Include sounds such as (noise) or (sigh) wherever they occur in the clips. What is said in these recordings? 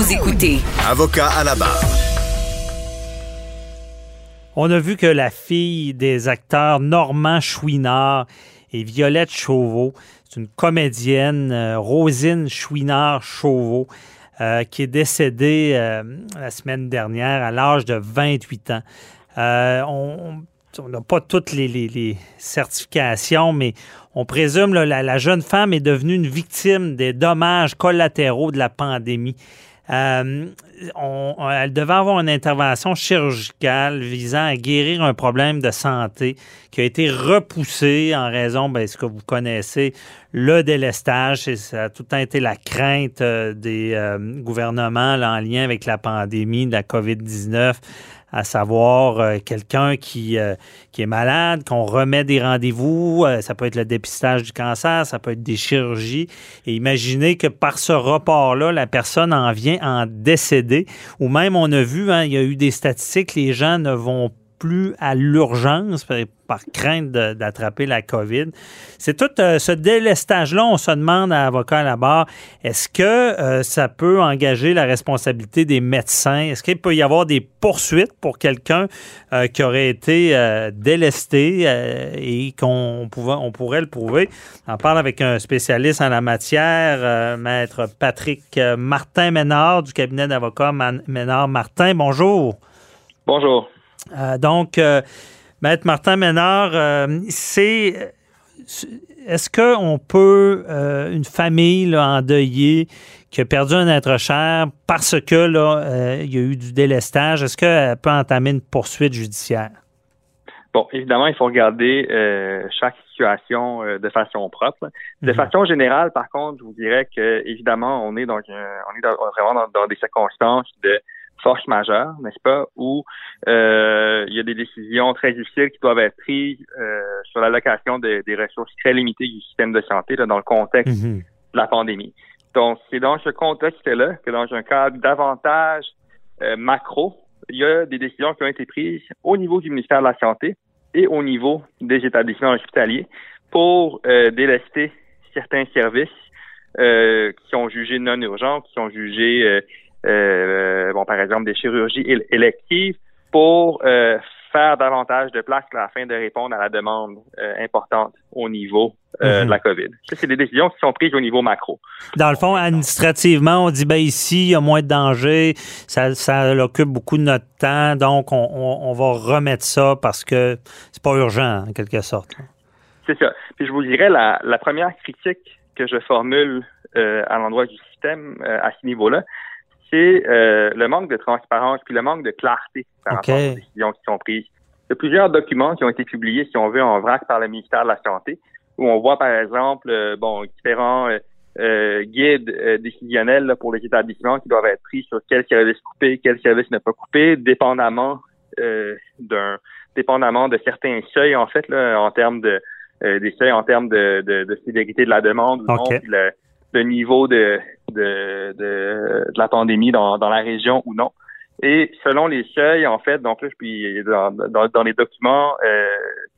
Vous écoutez Avocat à la barre. On a vu que la fille des acteurs Normand Chouinard et Violette Chauveau, c'est une comédienne, euh, Rosine Chouinard-Chauveau, euh, qui est décédée euh, la semaine dernière à l'âge de 28 ans. Euh, on n'a pas toutes les, les- les certifications, mais on présume que la, la jeune femme est devenue une victime des dommages collatéraux de la pandémie. Euh, on- elle devait avoir une intervention chirurgicale visant à guérir un problème de santé qui a été repoussé en raison, ben, ce que vous connaissez, le délestage? Et ça a tout le temps été la crainte euh, des euh, gouvernements là, en lien avec la pandémie de la COVID-19 à savoir euh, quelqu'un qui, euh, qui est malade, qu'on remet des rendez-vous, euh, ça peut être le dépistage du cancer, ça peut être des chirurgies, et imaginez que par ce report-là, la personne en vient en décéder, ou même on a vu, hein, il y a eu des statistiques, les gens ne vont plus à l'urgence par, crainte d'attraper la COVID. C'est tout euh, ce délestage-là, on se demande à avocat à la barre, est-ce que euh, ça peut engager la responsabilité des médecins? Est-ce qu'il peut y avoir des poursuites pour quelqu'un euh, qui aurait été délesté et qu'on pourrait le prouver? On parle avec un spécialiste en la matière, maître Patrick Martin Ménard du cabinet d'avocats Ménard Martin. Bonjour. Bonjour. Euh, donc, euh, Maître Martin Ménard, euh, c'est. Est-ce qu'on peut, euh, une famille là, endeuillée qui a perdu un être cher parce que là, euh, il y a eu du délestage, est-ce qu'elle peut entamer une poursuite judiciaire? Bon, évidemment, il faut regarder euh, chaque situation de façon propre. De Mhm. façon générale, par contre, je vous dirais que évidemment, on est dans on est dans- vraiment dans, dans des circonstances de force majeure, n'est-ce pas, où euh, il y a des décisions très difficiles qui doivent être prises euh, sur l'allocation de- des ressources très limitées du système de santé là, dans le contexte Mhm. de la pandémie. Donc, c'est dans ce contexte-là que dans un cadre davantage euh, macro, il y a des décisions qui ont été prises au niveau du ministère de la Santé et au niveau des établissements hospitaliers pour euh, délester certains services euh, qui sont jugés non urgents, qui sont jugés, euh, bon, par exemple, des chirurgies éle- électives pour euh, faire davantage de place afin de répondre à la demande euh, importante au niveau euh, Mhm. de la COVID. Ça, c'est des décisions qui sont prises au niveau macro. Dans le fond, administrativement, on dit ben ici, il y a moins de danger, ça, ça occupe beaucoup de notre temps, donc on, on- on va remettre ça parce que c'est pas urgent, en quelque sorte. C'est ça. Puis je vous dirais, la, la première critique que je formule euh, à l'endroit du système euh, à ce niveau-là, c'est euh, le manque de transparence puis le manque de clarté par rapport aux décisions qui sont prises. Il y a plusieurs documents qui ont été publiés, si on veut, en vrac par le ministère de la Santé, où on voit, par exemple, euh, bon, différents euh, euh, guides décisionnels là, pour les établissements qui doivent être pris sur quel service couper, quel service ne pas couper, dépendamment d'un dépendamment de certains seuils, en fait, là, en termes de des seuils en termes de, de, de sévérité de la demande ou non, OK. puis le, le niveau de, de, de, de la pandémie dans, dans la région ou non. Et selon les seuils, en fait, donc là, puis dans, dans, dans les documents euh,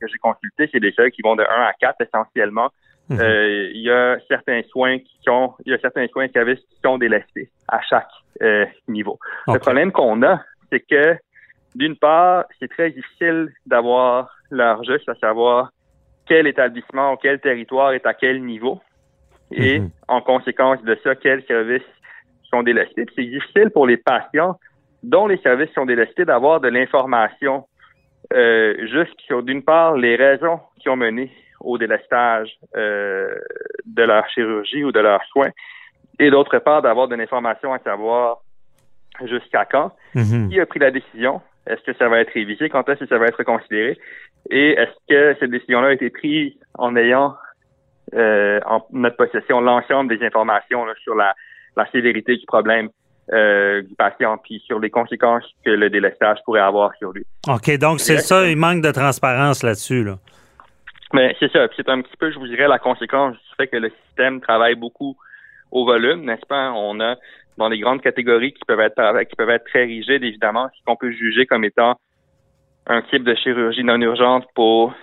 que j'ai consultés, c'est des seuils qui vont de 1 à 4 essentiellement. Mhm. Euh, il y a certains soins qui sont, il y a certains soins et services qui sont délestés à chaque euh, niveau. Le problème qu'on a, c'est que d'une part, c'est très difficile d'avoir l'heure juste, à savoir quel établissement quel territoire est à quel niveau et Mhm. en conséquence de ça, quels services sont délestés. C'est difficile pour les patients dont les services sont délestés d'avoir de l'information euh, juste sur, d'une part, les raisons qui ont mené au délestage euh, de leur chirurgie ou de leurs soins, et d'autre part, d'avoir de l'information à savoir jusqu'à quand, Mhm. qui a pris la décision, est-ce que ça va être révisé, quand est-ce que ça va être considéré, et est-ce que cette décision-là a été prise en ayant euh, en notre possession l'ensemble des informations là, sur la, la sévérité du problème euh, du patient, puis sur les conséquences que le délestage pourrait avoir sur lui. OK, donc c'est ça, il manque de transparence là-dessus. Là. Mais c'est ça, puis c'est un petit peu, je vous dirais, la conséquence du fait que le système travaille beaucoup au volume, n'est-ce pas? On a dans les grandes catégories qui peuvent être qui peuvent être très rigides, évidemment, ce qu'on peut juger comme étant un type de chirurgie non urgente pour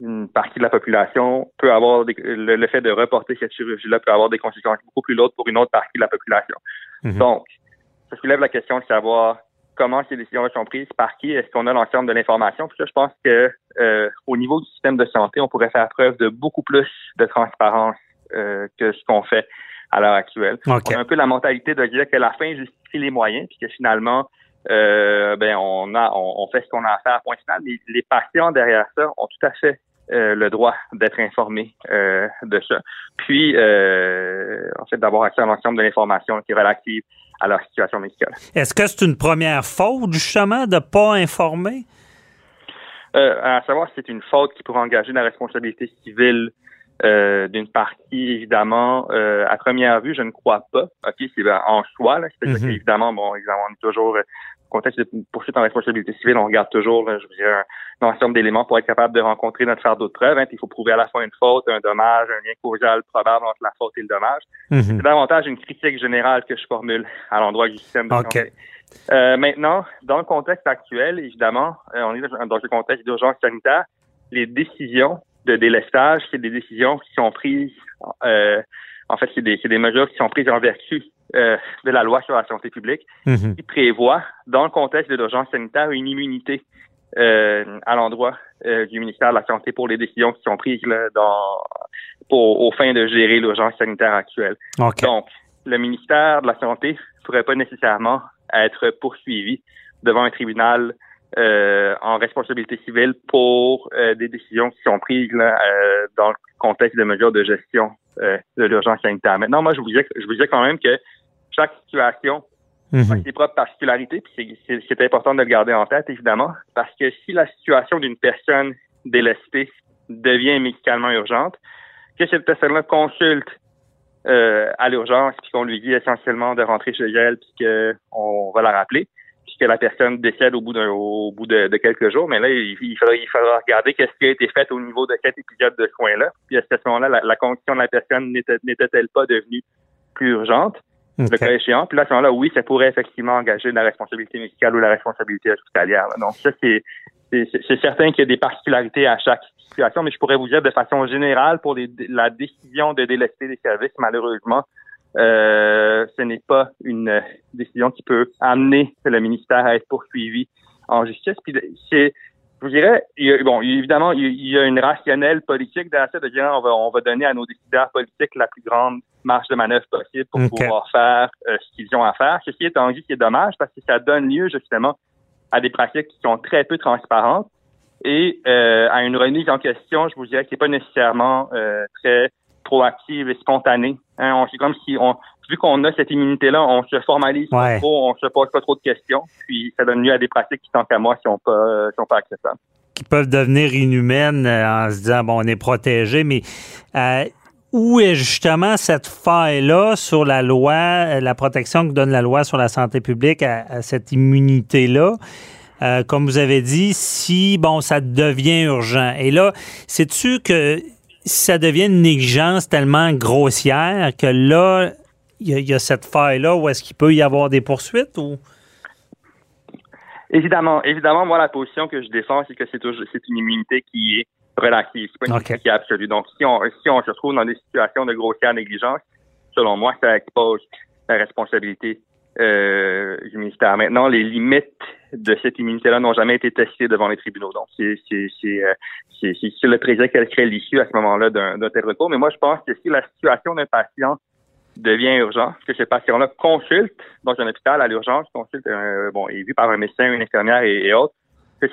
une partie de la population peut avoir des, le, le, fait de reporter cette chirurgie-là peut avoir des conséquences beaucoup plus lourdes pour une autre partie de la population. Mhm. Donc, soulève la question de savoir comment ces décisions sont prises, par qui, est-ce qu'on a l'ensemble de l'information. Puis là, je pense que euh, au niveau du système de santé, on pourrait faire preuve de beaucoup plus de transparence euh, que ce qu'on fait à l'heure actuelle. On a un peu la mentalité de dire que la fin justifie les moyens, puis que finalement, euh, ben on a on, fait ce qu'on a à faire point final. Mais les patients derrière ça ont tout à fait euh, le droit d'être informés euh, de ça. Puis euh, en fait d'avoir accès à l'ensemble de l'information qui est relative à leur situation médicale. Est-ce que c'est une première faute justement de pas informer? à savoir si c'est une faute qui pourrait engager la responsabilité civile d'une partie, évidemment, à première vue, je ne crois pas. OK, c'est en soi, là. C'est mm évidemment, bon, évidemment, on est toujours contexte de poursuite en responsabilité civile, on regarde toujours, je veux dire, un, ensemble d'éléments pour être capable de rencontrer notre fardeau de preuve. Hein, il faut prouver à la fois une faute, un dommage, un lien causal probable entre la faute et le dommage. Mhm. C'est davantage une critique générale que je formule à l'endroit du système de santé. Euh, maintenant, dans le contexte actuel, évidemment, on est dans un contexte d'urgence sanitaire. Les décisions de délestage, c'est des décisions qui sont prises, euh, en fait, c'est des, des, mesures qui sont prises en vertu euh, de la loi sur la santé publique, mhm. qui prévoit, dans le contexte de l'urgence sanitaire, une immunité euh, à l'endroit euh, du ministère de la Santé pour les décisions qui sont prises là, dans, pour, au fin de gérer l'urgence sanitaire actuelle. Donc, le ministère de la Santé ne pourrait pas nécessairement être poursuivi devant un tribunal euh, en responsabilité civile pour euh, des décisions qui sont prises euh, dans le contexte de mesures de gestion de l'urgence sanitaire. Maintenant, moi, je vous disais, je vous disais quand même que chaque situation mhm. a ses propres particularités, puis c'est important de le garder en tête, évidemment, parce que si la situation d'une personne délestée devient médicalement urgente, que cette personne-là consulte à l'urgence, puis qu'on lui dit essentiellement de rentrer chez elle, puis qu'on va la rappeler, que la personne décède au bout au bout de, quelques jours, mais là, il, il, faudra, il faudra regarder qu'est-ce qui a été fait au niveau de cet épisode de soins-là. Puis à ce moment-là, la, condition de la personne n'était-elle pas devenue plus urgente, le cas échéant. Puis là, à ce moment-là, oui, ça pourrait effectivement engager la responsabilité médicale ou la responsabilité hospitalière. Donc ça, c'est c'est certain qu'il y a des particularités à chaque situation, mais je pourrais vous dire de façon générale, pour les, la décision de délester des services, malheureusement, euh, ce n'est pas une décision qui peut amener le ministère à être poursuivi en justice. Puis c'est, je vous dirais, bon, évidemment, il y a une rationnelle politique derrière ça de dire on va, on va donner à nos décideurs politiques la plus grande marge de manœuvre possible pour pouvoir faire euh, ce qu'ils ont à faire. Ceci étant dit, c'est dommage parce que ça donne lieu justement à des pratiques qui sont très peu transparentes et euh, à une remise en question, je vous dirais, qui n'est pas nécessairement très proactive et spontanée. Hein, c'est comme si on, vu qu'on a cette immunité-là, on se formalise pas trop, on se pose pas trop de questions, puis ça donne lieu à des pratiques qui, tant qu'à moi, sont pas, sont pas acceptables. Qui peuvent devenir inhumaines euh, en se disant, bon, on est protégé, mais euh, où est justement cette faille-là sur la loi, euh, la protection que donne la loi sur la santé publique à, cette immunité-là? comme vous avez dit, si, bon, ça devient urgent. Et là, sais-tu que ça devient une négligence tellement grossière que là, il y, a cette faille-là où est-ce qu'il peut y avoir des poursuites ou? Évidemment, évidemment, moi, la position que je défends, c'est que c'est une immunité qui est relative. C'est pas une immunité qui est absolue. Donc, si on, si on se retrouve dans des situations de grossière négligence, selon moi, ça expose la responsabilité euh, du ministère. Maintenant, les limites de cette immunité-là n'ont jamais été testées devant les tribunaux. Donc, c'est euh, le président qui serait l'issue à ce moment-là d'un tel recours. Mais moi, je pense que si la situation d'un patient devient urgente, que ce patient-là consulte dans un hôpital à l'urgence, consulte, euh, bon, est vu par un médecin, une infirmière et, autres, que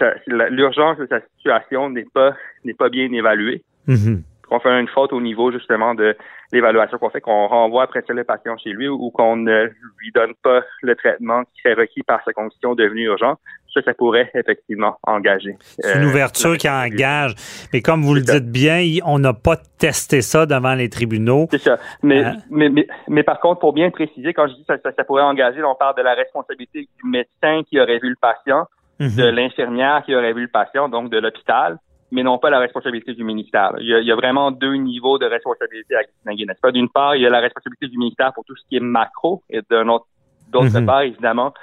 l'urgence de sa situation n'est pas n'est pas bien évaluée. Mm-hmm qu'on fait une faute au niveau justement de l'évaluation qu'on fait, qu'on renvoie après ça le patient chez lui ou qu'on ne lui donne pas le traitement qui serait requis par sa condition devenue urgente, ça, ça pourrait effectivement engager. C'est une euh, ouverture qui engage. Mais comme vous le dites bien, on n'a pas testé ça devant les tribunaux. C'est ça. Mais, euh, mais, mais, mais, par contre, pour bien préciser, quand je dis ça, ça, pourrait engager, on parle de la responsabilité du médecin qui aurait vu le patient, mhm. de l'infirmière qui aurait vu le patient, donc de l'hôpital mais non pas la responsabilité du ministère. Il y, a, vraiment deux niveaux de responsabilité à distinguer, n'est-ce pas? D'une part, il y a la responsabilité du ministère pour tout ce qui est macro, et d'un autre, d'autre mhm. part, évidemment,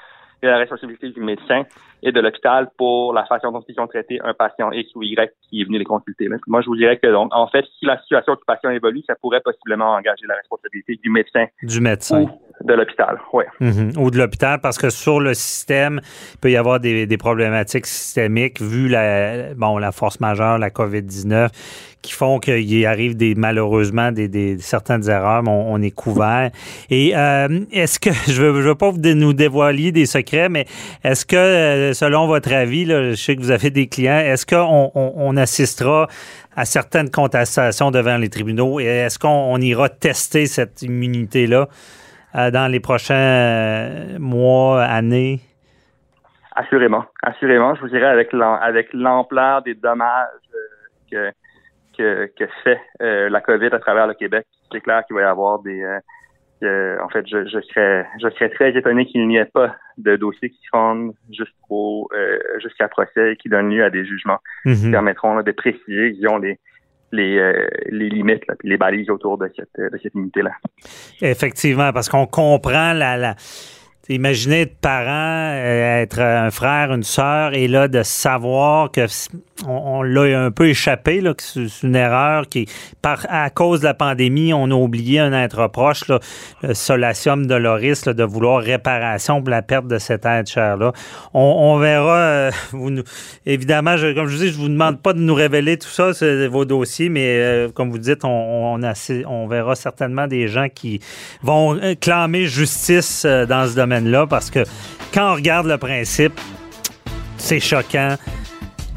il y a la responsabilité du médecin. Et de l'hôpital pour la façon dont ils ont traité un patient X ou Y qui est venu les consulter. moi, je vous dirais que, donc, en fait, si la situation du patient évolue, ça pourrait possiblement engager la responsabilité du médecin. Du médecin. de l'hôpital, oui. Mm-hmm. Ou de l'hôpital, parce que sur le système, il peut y avoir des, des problématiques systémiques vu la, bon, la force majeure, la COVID-19 qui font qu'il arrive des malheureusement des, des certaines erreurs, mais on, est couvert. Et euh, est-ce que (laughs) je veux, je veux pas vous nous dévoiler des secrets, mais est-ce que euh, selon votre avis, je sais que vous avez des clients, est-ce qu'on on, assistera à certaines contestations devant les tribunaux et est-ce qu'on ira tester cette immunité là euh, dans les prochains mois, années? Assurément, assurément. Je vous dirais avec l'ampleur des dommages que que, fait euh, la COVID à travers le Québec, c'est clair qu'il va y avoir des. Euh, en fait, je, serais, je serais très étonné qu'il n'y ait pas de dossiers qui se rendent jusqu'au euh, jusqu'à procès et qui donnent lieu à des jugements qui mhm. permettront de préciser, disons, les, les, les limites, là, les balises autour de cette, de cette unité-là. Effectivement, parce qu'on comprend la, la Imaginez être parent, euh, être un frère, une sœur, et là, de savoir que on, l'a un peu échappé, là, que c'est une erreur qui, à cause de la pandémie, on a oublié un être proche, là, le solatium doloris, là, de vouloir réparation pour la perte de cet être cher-là. On, verra, euh, évidemment, je, comme je vous dis, je vous demande pas de nous révéler tout ça, vos dossiers, mais euh, comme vous dites, on, on verra certainement des gens qui vont clamer justice dans ce domaine là parce que quand on regarde le principe, c'est choquant.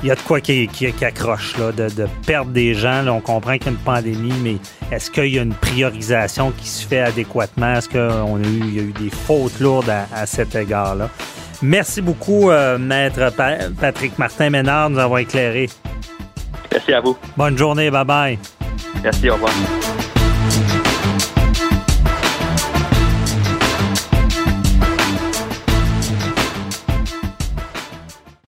Il y a de quoi qui, accroche, là, de, perdre des gens. on comprend qu'il y a une pandémie, mais est-ce qu'il y a une priorisation qui se fait adéquatement? Est-ce qu'il a eu, des fautes lourdes à, cet égard-là? Merci beaucoup, euh, Maître Patrick Martin-Ménard, de nous avoir éclairé. Merci à vous. Bonne journée. Bye-bye. Merci, au revoir.